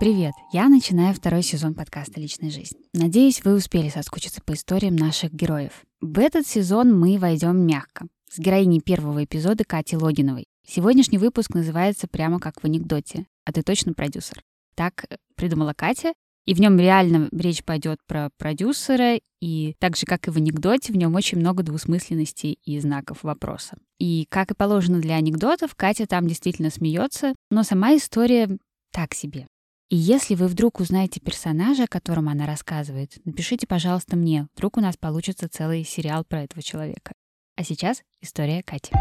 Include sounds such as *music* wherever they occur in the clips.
Привет! Я начинаю второй сезон подкаста «Личная жизнь». Надеюсь, вы успели соскучиться по историям наших героев. В этот сезон мы войдем мягко, с героиней первого эпизода Кати Логиновой. Сегодняшний выпуск называется прямо как в анекдоте «А ты точно продюсер?». Так э, придумала Катя, и в нем реально речь пойдет про продюсера, и так же, как и в анекдоте, в нем очень много двусмысленностей и знаков вопроса. И, как и положено для анекдотов, Катя там действительно смеется, но сама история так себе. И если вы вдруг узнаете персонажа, о котором она рассказывает, напишите, пожалуйста, мне. Вдруг у нас получится целый сериал про этого человека. А сейчас история Кати.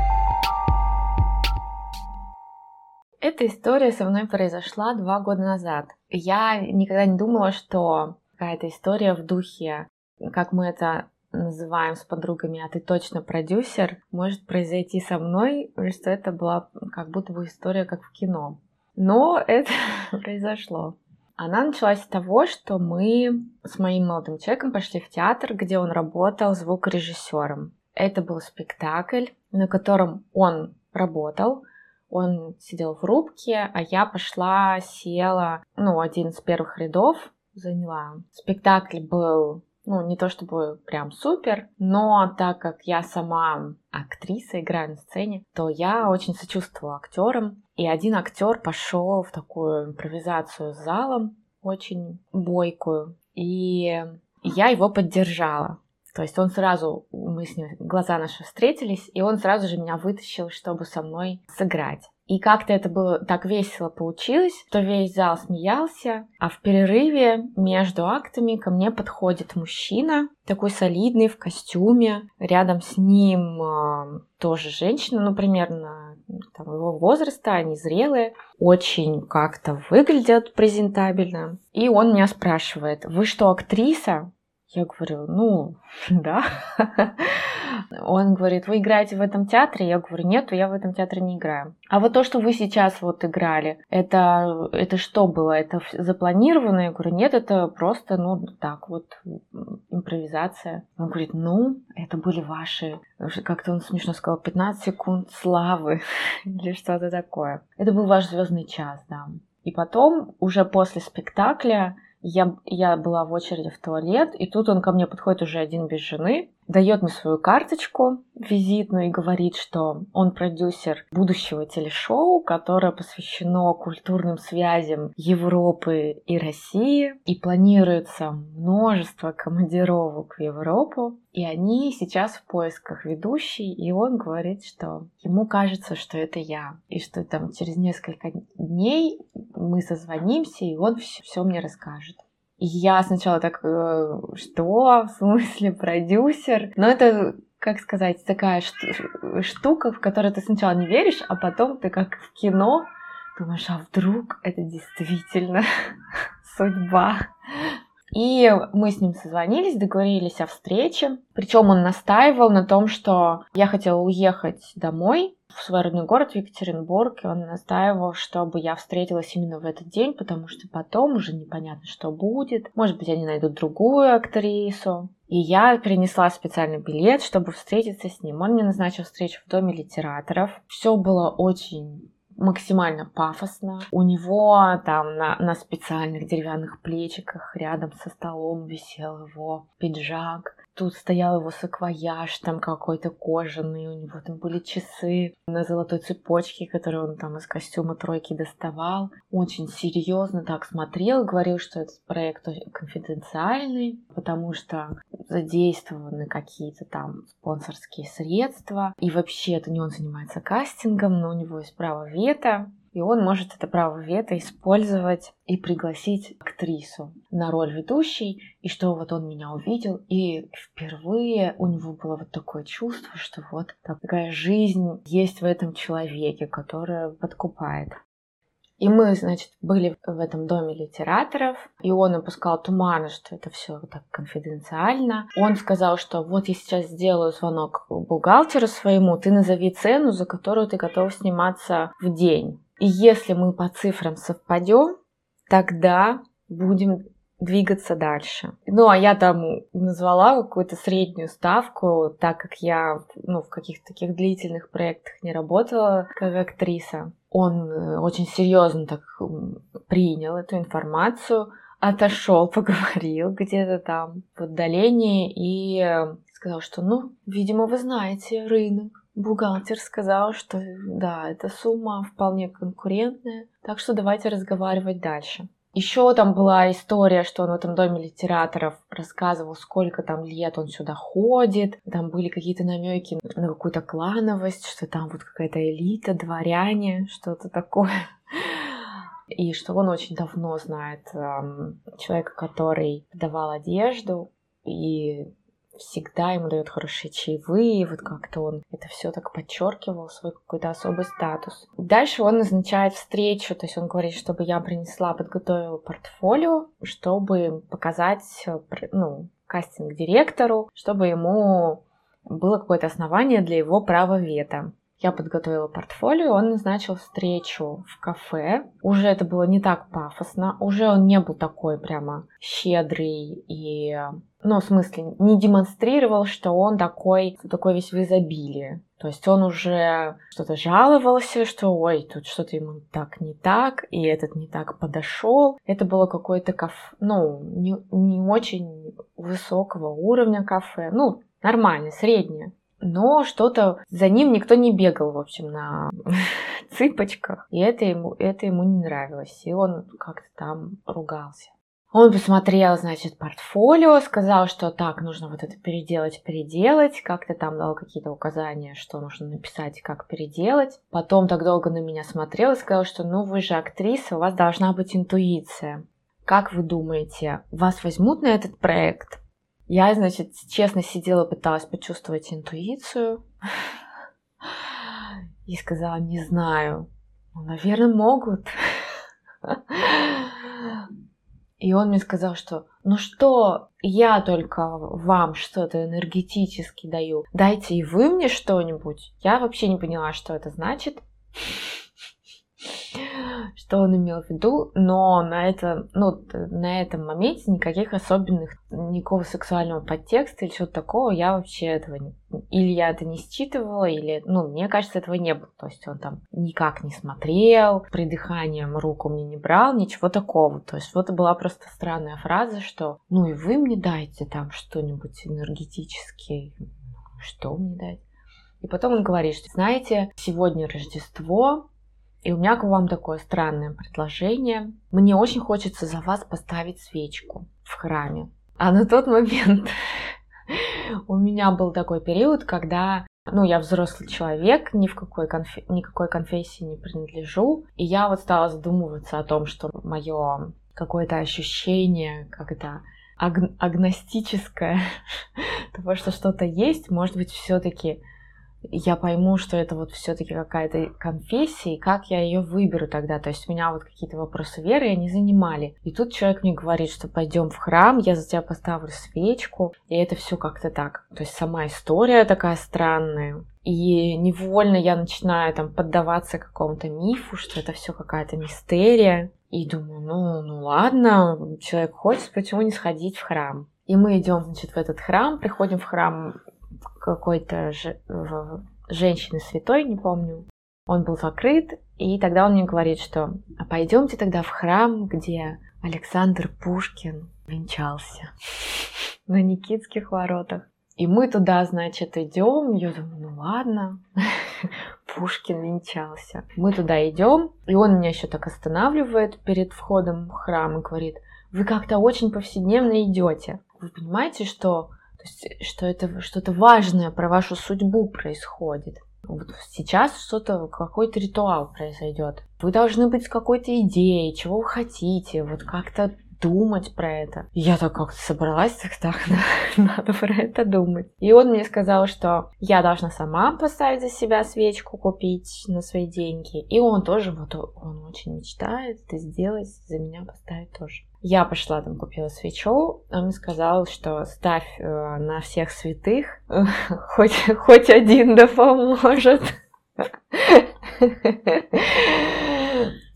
Эта история со мной произошла два года назад. Я никогда не думала, что какая-то история в духе, как мы это называем с подругами, а ты точно продюсер, может произойти со мной, что это была как будто бы история как в кино. Но это *laughs* произошло. Она началась с того, что мы с моим молодым человеком пошли в театр, где он работал звукорежиссером. Это был спектакль, на котором он работал. Он сидел в рубке, а я пошла, села, ну, один из первых рядов заняла. Спектакль был ну, не то чтобы прям супер, но так как я сама актриса, играю на сцене, то я очень сочувствовала актерам. И один актер пошел в такую импровизацию с залом, очень бойкую, и я его поддержала. То есть он сразу, мы с ним, глаза наши встретились, и он сразу же меня вытащил, чтобы со мной сыграть. И как-то это было так весело получилось, что весь зал смеялся, а в перерыве между актами ко мне подходит мужчина, такой солидный, в костюме. Рядом с ним э, тоже женщина, ну, примерно там, его возраста, они зрелые, очень как-то выглядят презентабельно. И он меня спрашивает, вы что, актриса? Я говорю, ну, *laughs* да. Он говорит, вы играете в этом театре? Я говорю, нет, я в этом театре не играю. А вот то, что вы сейчас вот играли, это, это что было? Это запланировано? Я говорю, нет, это просто, ну, так вот, импровизация. Он говорит, ну, это были ваши, как-то он смешно сказал, 15 секунд славы *laughs* или что-то такое. Это был ваш звездный час, да. И потом, уже после спектакля, я, я была в очереди в туалет, и тут он ко мне подходит уже один без жены, дает мне свою карточку визитную и говорит, что он продюсер будущего телешоу, которое посвящено культурным связям Европы и России, и планируется множество командировок в Европу, и они сейчас в поисках ведущей, и он говорит, что ему кажется, что это я, и что там через несколько дней мы созвонимся, и он все, все мне расскажет. И я сначала так, э, что, в смысле, продюсер? Но это, как сказать, такая штука, в которую ты сначала не веришь, а потом ты как в кино думаешь, а вдруг это действительно *laughs* судьба? И мы с ним созвонились, договорились о встрече. Причем он настаивал на том, что я хотела уехать домой, в свой родной город в Екатеринбург, и он настаивал, чтобы я встретилась именно в этот день, потому что потом уже непонятно, что будет. Может быть, они найдут другую актрису. И я принесла специальный билет, чтобы встретиться с ним. Он мне назначил встречу в Доме литераторов. Все было очень максимально пафосно. У него там на, на специальных деревянных плечиках рядом со столом висел его пиджак. Тут стоял его саквояж, там какой-то кожаный, у него там были часы на золотой цепочке, которые он там из костюма тройки доставал. Очень серьезно так смотрел, говорил, что этот проект конфиденциальный, потому что задействованы какие-то там спонсорские средства. И вообще это не он занимается кастингом, но у него есть право вето и он может это право вето использовать и пригласить актрису на роль ведущей, и что вот он меня увидел, и впервые у него было вот такое чувство, что вот такая жизнь есть в этом человеке, которая подкупает. И мы, значит, были в этом доме литераторов, и он опускал туманы, что это все так конфиденциально. Он сказал, что вот я сейчас сделаю звонок бухгалтеру своему, ты назови цену, за которую ты готов сниматься в день. И если мы по цифрам совпадем, тогда будем двигаться дальше. Ну, а я там назвала какую-то среднюю ставку, так как я ну, в каких-то таких длительных проектах не работала как актриса. Он э, очень серьезно так принял эту информацию, отошел, *laughs* поговорил где-то там в отдалении и э, сказал, что, ну, видимо, вы знаете рынок. Бухгалтер сказал, что да, эта сумма вполне конкурентная, так что давайте разговаривать дальше. Еще там была история, что он в этом доме литераторов рассказывал, сколько там лет он сюда ходит. Там были какие-то намеки на какую-то клановость, что там вот какая-то элита, дворяне, что-то такое. И что он очень давно знает эм, человека, который давал одежду, и всегда ему дает хорошие чаевые, вот как-то он это все так подчеркивал, свой какой-то особый статус. Дальше он назначает встречу, то есть он говорит, чтобы я принесла, подготовила портфолио, чтобы показать, ну, кастинг-директору, чтобы ему было какое-то основание для его права вето. Я подготовила портфолио, он назначил встречу в кафе. Уже это было не так пафосно, уже он не был такой прямо щедрый и ну, в смысле, не демонстрировал, что он такой, такой весь в изобилии. То есть он уже что-то жаловался, что ой, тут что-то ему так не так, и этот не так подошел. Это было какое-то кафе, ну, не, не очень высокого уровня кафе, ну, нормально, среднее. Но что-то за ним никто не бегал, в общем, на *laughs* цыпочках. И это ему, это ему не нравилось. И он как-то там ругался. Он посмотрел, значит, портфолио, сказал, что так, нужно вот это переделать, переделать. Как-то там дал какие-то указания, что нужно написать, как переделать. Потом так долго на меня смотрел и сказал, что ну вы же актриса, у вас должна быть интуиция. Как вы думаете, вас возьмут на этот проект? Я, значит, честно сидела, пыталась почувствовать интуицию. И сказала, не знаю. Ну, наверное, могут. И он мне сказал, что ну что, я только вам что-то энергетически даю. Дайте и вы мне что-нибудь. Я вообще не поняла, что это значит что он имел в виду, но на, это, ну, на этом моменте никаких особенных, никакого сексуального подтекста или чего-то такого я вообще этого не... Или я это не считывала, или, ну, мне кажется, этого не было. То есть он там никак не смотрел, придыханием руку мне не брал, ничего такого. То есть вот это была просто странная фраза, что, ну, и вы мне дайте там что-нибудь энергетическое. Что мне дать? И потом он говорит, что, знаете, сегодня Рождество, и у меня к вам такое странное предложение. Мне очень хочется за вас поставить свечку в храме. А на тот момент *laughs* у меня был такой период, когда ну, я взрослый человек, ни в какой, конфе- никакой конфессии не принадлежу. И я вот стала задумываться о том, что мое какое-то ощущение, как это аг- агностическое, *laughs* того, что что-то есть, может быть, все-таки я пойму, что это вот все-таки какая-то конфессия, и как я ее выберу тогда. То есть меня вот какие-то вопросы веры они занимали. И тут человек мне говорит, что пойдем в храм, я за тебя поставлю свечку, и это все как-то так. То есть сама история такая странная. И невольно я начинаю там поддаваться какому-то мифу, что это все какая-то мистерия. И думаю, ну, ну ладно, человек хочет, почему не сходить в храм? И мы идем, значит, в этот храм, приходим в храм какой-то женщины святой, не помню. Он был закрыт, и тогда он мне говорит, что а пойдемте тогда в храм, где Александр Пушкин венчался на Никитских воротах. И мы туда, значит, идем. Я думаю, ну ладно, *laughs* Пушкин венчался. Мы туда идем, и он меня еще так останавливает перед входом в храм и говорит, вы как-то очень повседневно идете. Вы понимаете, что то есть, что это что-то важное про вашу судьбу происходит. Вот сейчас что-то, какой-то ритуал произойдет. Вы должны быть с какой-то идеей, чего вы хотите, вот как-то думать про это. Я так как-то собралась, так, так, *laughs* надо про это думать. И он мне сказал, что я должна сама поставить за себя свечку, купить на свои деньги. И он тоже, вот он очень мечтает это сделать, за меня поставить тоже. Я пошла там, купила свечу, он мне сказал, что ставь э, на всех святых, *laughs* хоть, хоть один да поможет. *laughs*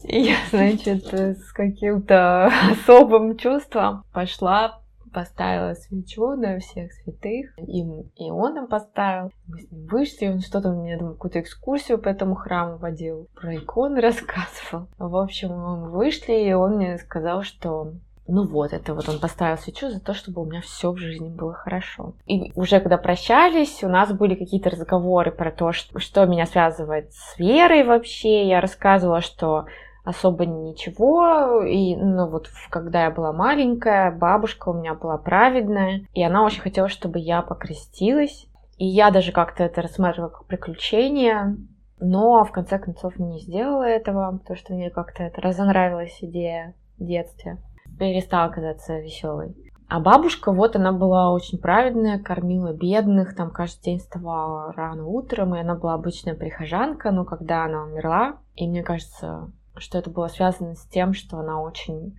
Я, значит, с каким-то *laughs* особым чувством пошла поставила свечу на всех святых, и, и он им поставил. Мы с ним вышли, он что-то мне, думаю, какую-то экскурсию по этому храму водил, про иконы *laughs* рассказывал. В общем, мы вышли, и он мне сказал, что ну вот, это вот он поставил свечу за то, чтобы у меня все в жизни было хорошо. И уже когда прощались, у нас были какие-то разговоры про то, что, что меня связывает с верой вообще. Я рассказывала, что особо ничего. И, ну, вот когда я была маленькая, бабушка у меня была праведная, и она очень хотела, чтобы я покрестилась. И я даже как-то это рассматривала как приключение, но в конце концов не сделала этого, потому что мне как-то это разонравилась идея в детстве. Перестала казаться веселой. А бабушка, вот она была очень праведная, кормила бедных, там каждый день вставала рано утром, и она была обычная прихожанка, но когда она умерла, и мне кажется, что это было связано с тем, что она очень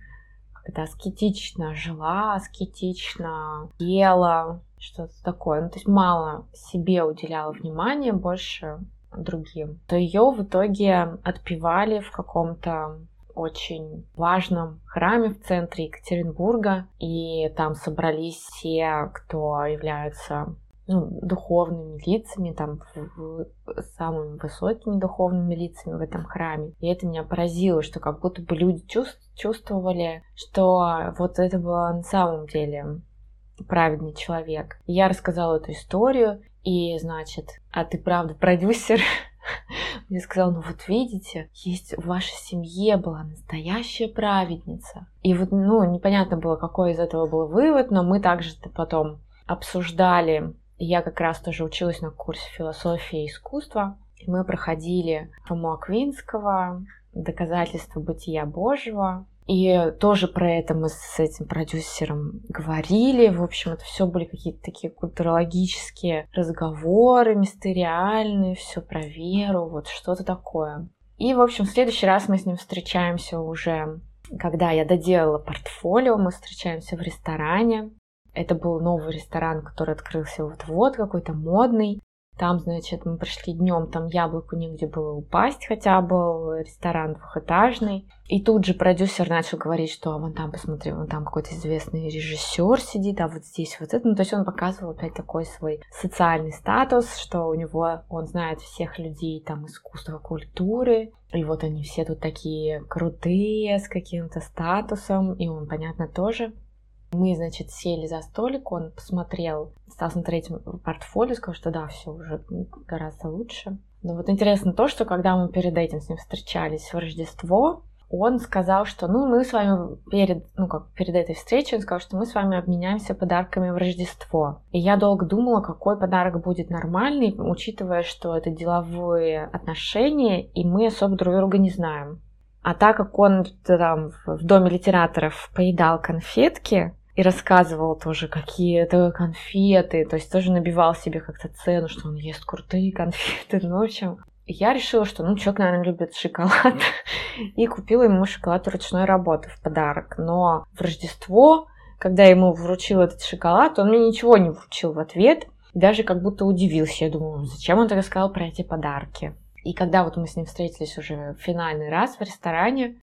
когда аскетично жила, аскетично ела, что-то такое. Ну, то есть мало себе уделяла внимания, больше другим. То ее в итоге отпевали в каком-то очень важном храме в центре Екатеринбурга, и там собрались все, кто являются ну, духовными лицами, там, самыми высокими духовными лицами в этом храме. И это меня поразило, что как будто бы люди чувствовали, что вот это было на самом деле праведный человек. И я рассказала эту историю, и, значит, а ты правда продюсер? *laughs* Мне сказал, ну вот видите, есть в вашей семье была настоящая праведница. И вот, ну, непонятно было, какой из этого был вывод, но мы также потом обсуждали я как раз тоже училась на курсе философии и искусства. И мы проходили Фому Аквинского, доказательства бытия Божьего. И тоже про это мы с этим продюсером говорили. В общем, это все были какие-то такие культурологические разговоры, мистериальные, все про веру, вот что-то такое. И, в общем, в следующий раз мы с ним встречаемся уже, когда я доделала портфолио, мы встречаемся в ресторане. Это был новый ресторан, который открылся вот-вот, какой-то модный. Там, значит, мы пришли днем, там яблоку негде было упасть, хотя был ресторан двухэтажный. И тут же продюсер начал говорить, что вон там, посмотри, вон там какой-то известный режиссер сидит, а вот здесь вот это. Ну, то есть он показывал опять такой свой социальный статус, что у него, он знает всех людей там искусства, культуры. И вот они все тут такие крутые, с каким-то статусом. И он, понятно, тоже мы, значит, сели за столик, он посмотрел, стал смотреть портфолио, сказал, что да, все уже гораздо лучше. Но вот интересно то, что когда мы перед этим с ним встречались в Рождество, он сказал, что ну мы с вами перед, ну как перед этой встречей, он сказал, что мы с вами обменяемся подарками в Рождество. И я долго думала, какой подарок будет нормальный, учитывая, что это деловые отношения, и мы особо друг друга не знаем. А так как он там в доме литераторов поедал конфетки, и рассказывал тоже, какие это конфеты, то есть тоже набивал себе как-то цену, что он ест крутые конфеты, ну, в общем. Я решила, что, ну, человек, наверное, любит шоколад, *laughs* и купила ему шоколад ручной работы в подарок. Но в Рождество, когда я ему вручила этот шоколад, он мне ничего не вручил в ответ, и даже как будто удивился. Я думаю, зачем он так сказал про эти подарки? И когда вот мы с ним встретились уже в финальный раз в ресторане,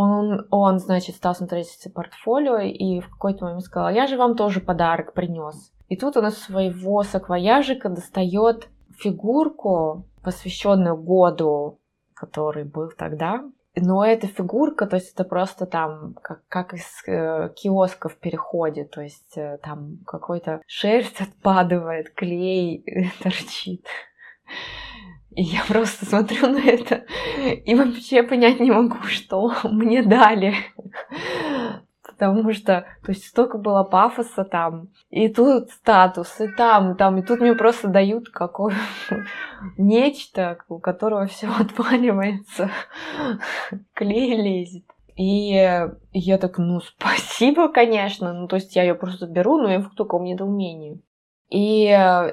он, он, значит, стал смотреть портфолио и в какой-то момент сказал, я же вам тоже подарок принес. И тут он из своего саквояжика достает фигурку, посвященную году, который был тогда. Но эта фигурка, то есть это просто там, как, как из э, киоска в переходе, то есть э, там какой-то шерсть отпадывает, клей торчит. И я просто смотрю на это и вообще понять не могу, что мне дали. Потому что, то есть, столько было пафоса там, и тут статус, и там, и там, и тут мне просто дают какое *laughs* нечто, у которого все отваливается, *laughs* клей лезет. И я так, ну, спасибо, конечно. Ну, то есть я ее просто беру, но я в таком недоумении. И,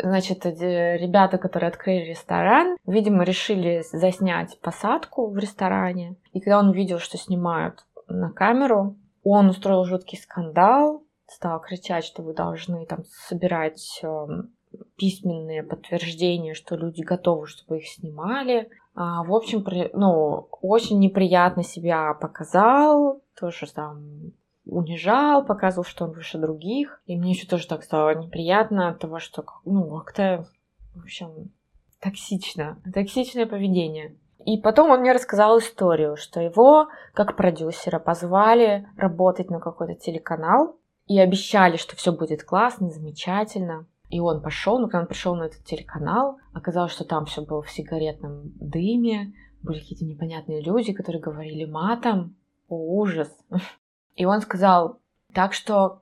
значит, ребята, которые открыли ресторан, видимо, решили заснять посадку в ресторане. И когда он видел, что снимают на камеру, он устроил жуткий скандал, стал кричать, что вы должны там собирать эм, письменные подтверждения, что люди готовы, чтобы их снимали. А, в общем, ну, очень неприятно себя показал, тоже там унижал, показывал, что он выше других. И мне еще тоже так стало неприятно от того, что, ну, как-то, в общем, токсично. Токсичное поведение. И потом он мне рассказал историю, что его, как продюсера, позвали работать на какой-то телеканал и обещали, что все будет классно, замечательно. И он пошел, но когда он пришел на этот телеканал, оказалось, что там все было в сигаретном дыме, были какие-то непонятные люди, которые говорили матом. О, ужас. И он сказал, так что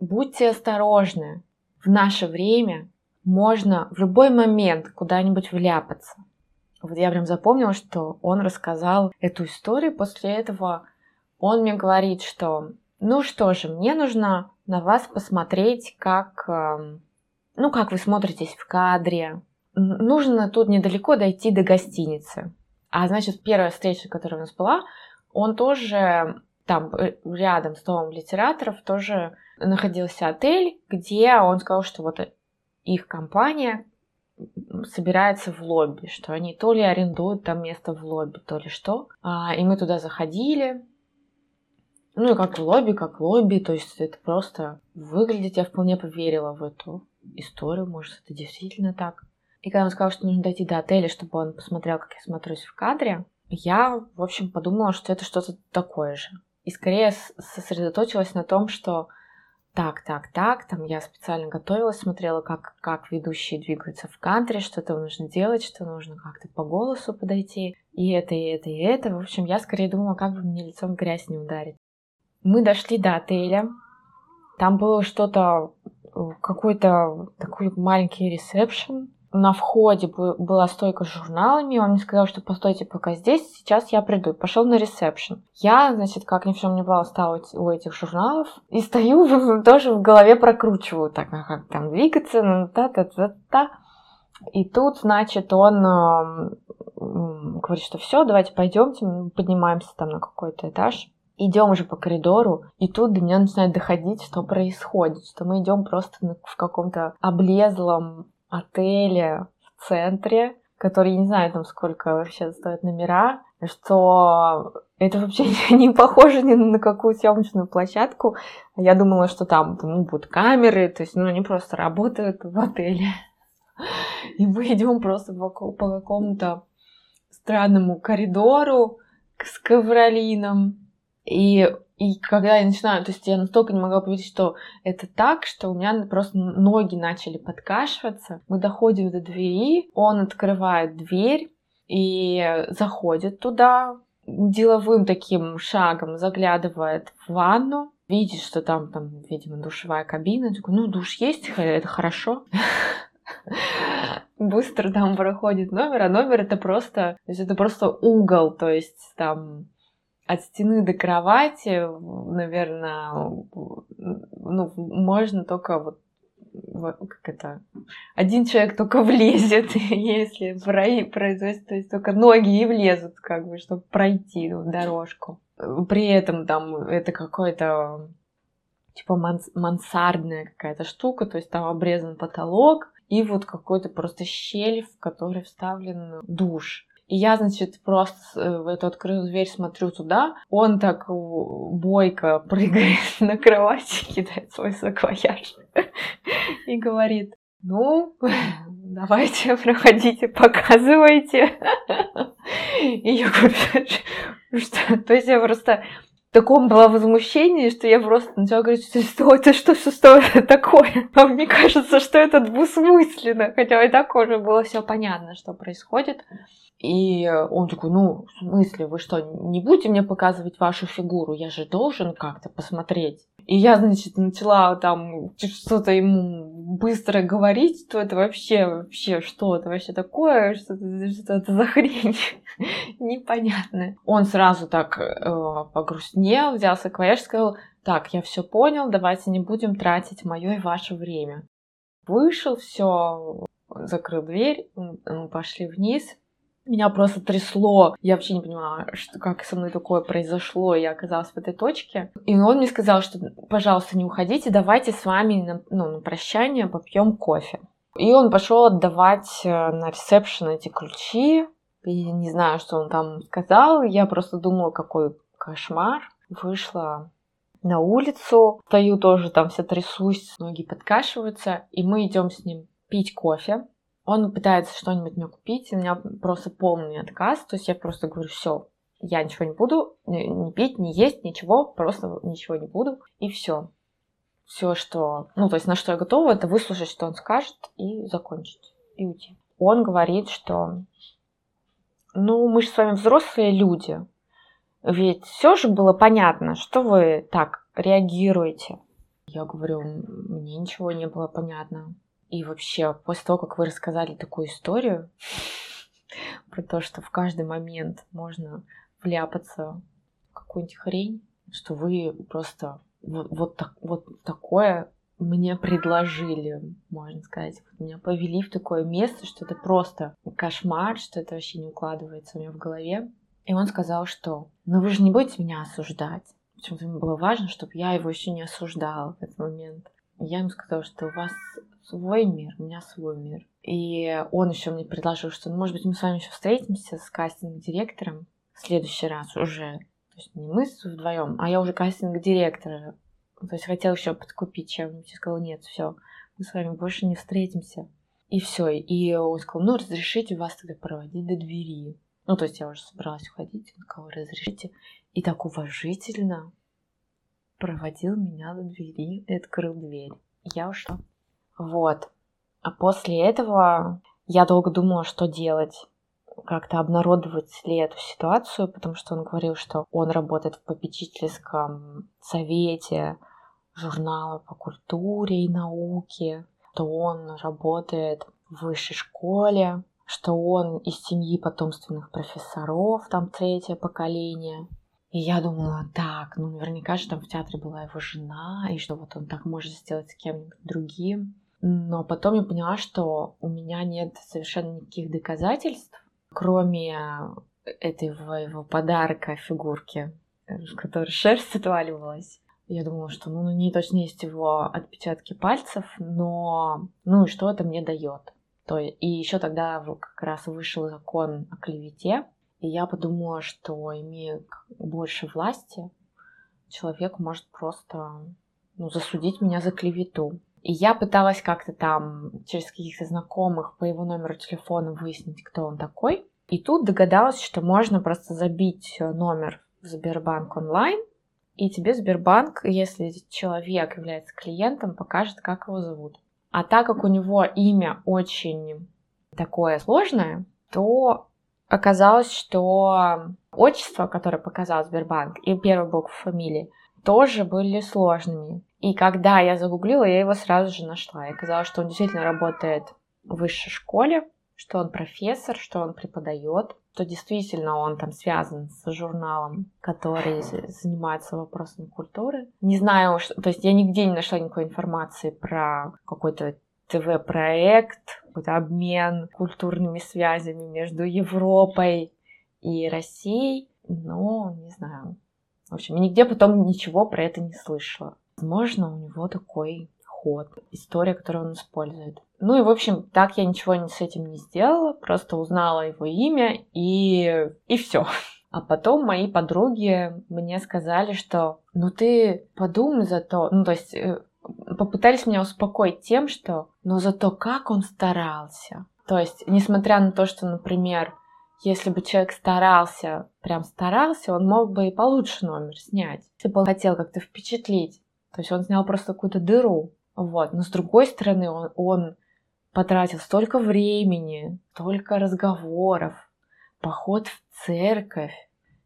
будьте осторожны. В наше время можно в любой момент куда-нибудь вляпаться. Вот я прям запомнила, что он рассказал эту историю. После этого он мне говорит, что ну что же, мне нужно на вас посмотреть, как, эм, ну, как вы смотритесь в кадре. Нужно тут недалеко дойти до гостиницы. А значит, первая встреча, которая у нас была, он тоже там э, рядом с домом литераторов тоже находился отель, где он сказал, что вот их компания собирается в лобби, что они то ли арендуют там место в лобби, то ли что. А, и мы туда заходили. Ну и как лобби, как лобби, то есть это просто выглядит, я вполне поверила в эту историю, может, это действительно так. И когда он сказал, что нужно дойти до отеля, чтобы он посмотрел, как я смотрюсь в кадре, я, в общем, подумала, что это что-то такое же. И скорее сосредоточилась на том, что так, так, так, там я специально готовилась, смотрела, как, как ведущие двигаются в кантре, что то нужно делать, что нужно как-то по голосу подойти, и это, и это, и это. В общем, я скорее думала, как бы мне лицом грязь не ударить. Мы дошли до отеля, там было что-то, э, какой-то такой маленький ресепшн, на входе была стойка с журналами, он мне сказал, что постойте пока здесь, сейчас я приду. Пошел на ресепшн. Я, значит, как ни в чем не бывало, стала у этих журналов и стою, тоже в голове прокручиваю, так, как там двигаться, ну, та-та-та-та. И тут, значит, он говорит, что все, давайте пойдемте, поднимаемся там на какой-то этаж. Идем уже по коридору, и тут до меня начинает доходить, что происходит, что мы идем просто в каком-то облезлом отеле в центре, который, не знаю, там сколько вообще стоят номера, что это вообще *laughs* не похоже ни на какую съемочную площадку. Я думала, что там ну, будут камеры, то есть ну, они просто работают в отеле. И мы идем просто по, по какому-то странному коридору с ковролином. И и когда я начинаю, то есть я настолько не могла поверить, что это так, что у меня просто ноги начали подкашиваться. Мы доходим до двери, он открывает дверь и заходит туда, деловым таким шагом заглядывает в ванну, видит, что там, там, видимо, душевая кабина. Такой, ну, душ есть, это хорошо. *laughs* Быстро там проходит номер, а номер это просто, то есть это просто угол, то есть там от стены до кровати, наверное, ну, можно только вот как это, один человек только *laughs* влезет, если производится, то есть только ноги и влезут, как бы, чтобы пройти дорожку. При этом там это какой-то типа мансардная какая-то штука, то есть там обрезан потолок, и вот какой-то просто щель, в которой вставлен душ. И я, значит, просто э, в эту открытую дверь смотрю туда. Он так бойко прыгает *laughs* на кровати, кидает свой саквояж *laughs* и говорит, ну, *laughs* давайте, проходите, показывайте. И я говорю, что? То есть я просто таком было возмущение, что я просто начала говорить, что, что это что, что, что это такое? *laughs* А мне кажется, что это двусмысленно, хотя и так уже было все понятно, что происходит. И он такой, ну, в смысле, вы что, не будете мне показывать вашу фигуру? Я же должен как-то посмотреть. И я, значит, начала там что-то ему быстро говорить, что это вообще, вообще, что это вообще такое, что это, за *laughs* хрень непонятно. Он сразу так э, погрустнел, взялся к сказал, так, я все понял, давайте не будем тратить мое и ваше время. Вышел, все, закрыл дверь, мы пошли вниз, меня просто трясло. Я вообще не понимала, что, как со мной такое произошло. Я оказалась в этой точке. И он мне сказал, что, пожалуйста, не уходите, давайте с вами на, ну, на прощание попьем кофе. И он пошел отдавать э, на ресепшн эти ключи. И не знаю, что он там сказал. Я просто думала, какой кошмар. Вышла на улицу, стою тоже там вся трясусь, ноги подкашиваются, и мы идем с ним пить кофе. Он пытается что-нибудь мне купить, у меня просто полный отказ, то есть я просто говорю, все, я ничего не буду, не пить, не есть, ничего, просто ничего не буду, и все. Все, что, ну, то есть на что я готова, это выслушать, что он скажет, и закончить, и уйти. Он говорит, что, ну, мы же с вами взрослые люди, ведь все же было понятно, что вы так реагируете. Я говорю, мне ничего не было понятно. И вообще, после того, как вы рассказали такую историю *laughs* про то, что в каждый момент можно вляпаться в какую-нибудь хрень, что вы просто вот, вот, так, вот такое мне предложили, можно сказать. Меня повели в такое место, что это просто кошмар, что это вообще не укладывается у меня в голове. И он сказал, что «Ну вы же не будете меня осуждать». Почему-то ему было важно, чтобы я его еще не осуждала в этот момент. И я ему сказала, что у вас свой мир, у меня свой мир. И он еще мне предложил, что, ну, может быть, мы с вами еще встретимся с кастинг-директором в следующий раз уже. То есть не мы вдвоем, а я уже кастинг-директора. То есть хотел еще подкупить чем-нибудь. Сказала, нет, все, мы с вами больше не встретимся. И все. И он сказал, ну, разрешите вас тогда проводить до двери. Ну, то есть я уже собралась уходить, он сказал, разрешите. И так уважительно проводил меня до двери и открыл дверь. Я ушла. Вот. А после этого я долго думала, что делать. Как-то обнародовать ли эту ситуацию, потому что он говорил, что он работает в попечительском совете журнала по культуре и науке, что он работает в высшей школе, что он из семьи потомственных профессоров, там третье поколение. И я думала, так, ну наверняка же там в театре была его жена, и что вот он так может сделать с кем-нибудь другим. Но потом я поняла, что у меня нет совершенно никаких доказательств, кроме этого его подарка фигурки, в которой шерсть отваливалась. Я думала, что ну, на ней точно есть его отпечатки пальцев, но ну и что это мне дает? То, и еще тогда как раз вышел закон о клевете, и я подумала, что имея больше власти, человек может просто ну, засудить меня за клевету. И я пыталась как-то там через каких-то знакомых по его номеру телефона выяснить, кто он такой. И тут догадалась, что можно просто забить номер в Сбербанк онлайн, и тебе Сбербанк, если человек является клиентом, покажет, как его зовут. А так как у него имя очень такое сложное, то оказалось, что отчество, которое показал Сбербанк, и первый буква фамилии, тоже были сложными. И когда я загуглила, я его сразу же нашла. И оказалось, что он действительно работает в высшей школе, что он профессор, что он преподает, что действительно он там связан с журналом, который занимается вопросами культуры. Не знаю, что, то есть я нигде не нашла никакой информации про какой-то ТВ-проект, какой-то обмен культурными связями между Европой и Россией, но не знаю. В общем, нигде потом ничего про это не слышала. Возможно, у него такой ход, история, которую он использует. Ну и, в общем, так я ничего с этим не сделала, просто узнала его имя и, и все. А потом мои подруги мне сказали, что ну ты подумай за то, ну то есть э, попытались меня успокоить тем, что но зато как он старался. То есть, несмотря на то, что, например, если бы человек старался, прям старался, он мог бы и получше номер снять. Если бы он хотел как-то впечатлить. То есть он снял просто какую-то дыру. Вот. Но с другой стороны, он, он потратил столько времени, столько разговоров, поход в церковь,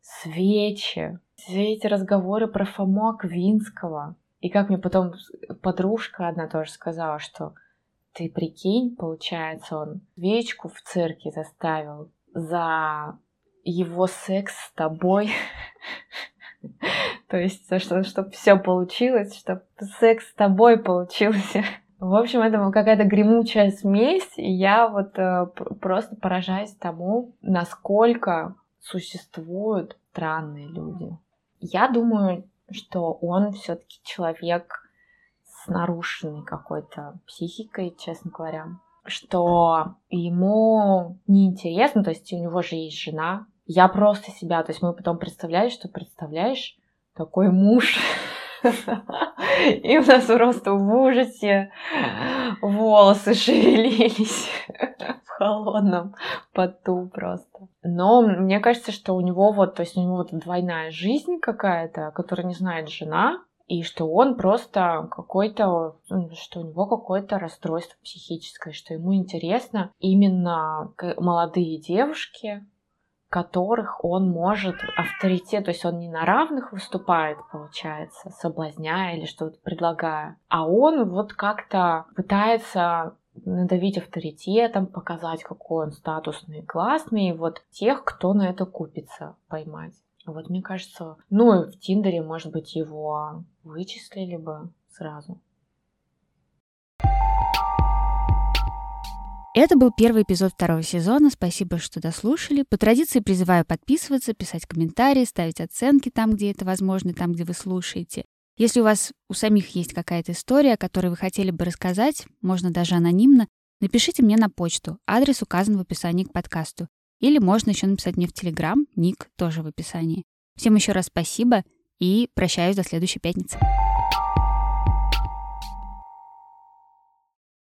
свечи, все эти разговоры про Фому Аквинского. И как мне потом подружка одна тоже сказала, что ты прикинь, получается, он свечку в церкви заставил за его секс с тобой. *laughs* То есть, чтобы все получилось, чтобы секс с тобой получился. *laughs* В общем, это какая-то гремучая смесь, и я вот э, просто поражаюсь тому, насколько существуют странные люди. Я думаю, что он все-таки человек с нарушенной какой-то психикой, честно говоря, что ему неинтересно, то есть у него же есть жена. Я просто себя, то есть мы потом представляли, что представляешь, такой муж И у нас просто в ужасе волосы шевелились в холодном поту просто. Но мне кажется, что у него вот, то есть у него вот двойная жизнь какая-то, которую не знает жена, и что он просто какой-то, ну, что у него какое-то расстройство психическое, что ему интересно именно молодые девушки, которых он может авторитет, то есть он не на равных выступает, получается, соблазняя или что-то предлагая, а он вот как-то пытается надавить авторитетом, показать, какой он статусный и классный, и вот тех, кто на это купится, поймать. Вот мне кажется, ну и в Тиндере, может быть, его вычислили бы сразу. Это был первый эпизод второго сезона. Спасибо, что дослушали. По традиции призываю подписываться, писать комментарии, ставить оценки там, где это возможно, там, где вы слушаете. Если у вас у самих есть какая-то история, о которой вы хотели бы рассказать, можно даже анонимно, напишите мне на почту. Адрес указан в описании к подкасту. Или можно еще написать мне в Телеграм, ник тоже в описании. Всем еще раз спасибо и прощаюсь до следующей пятницы.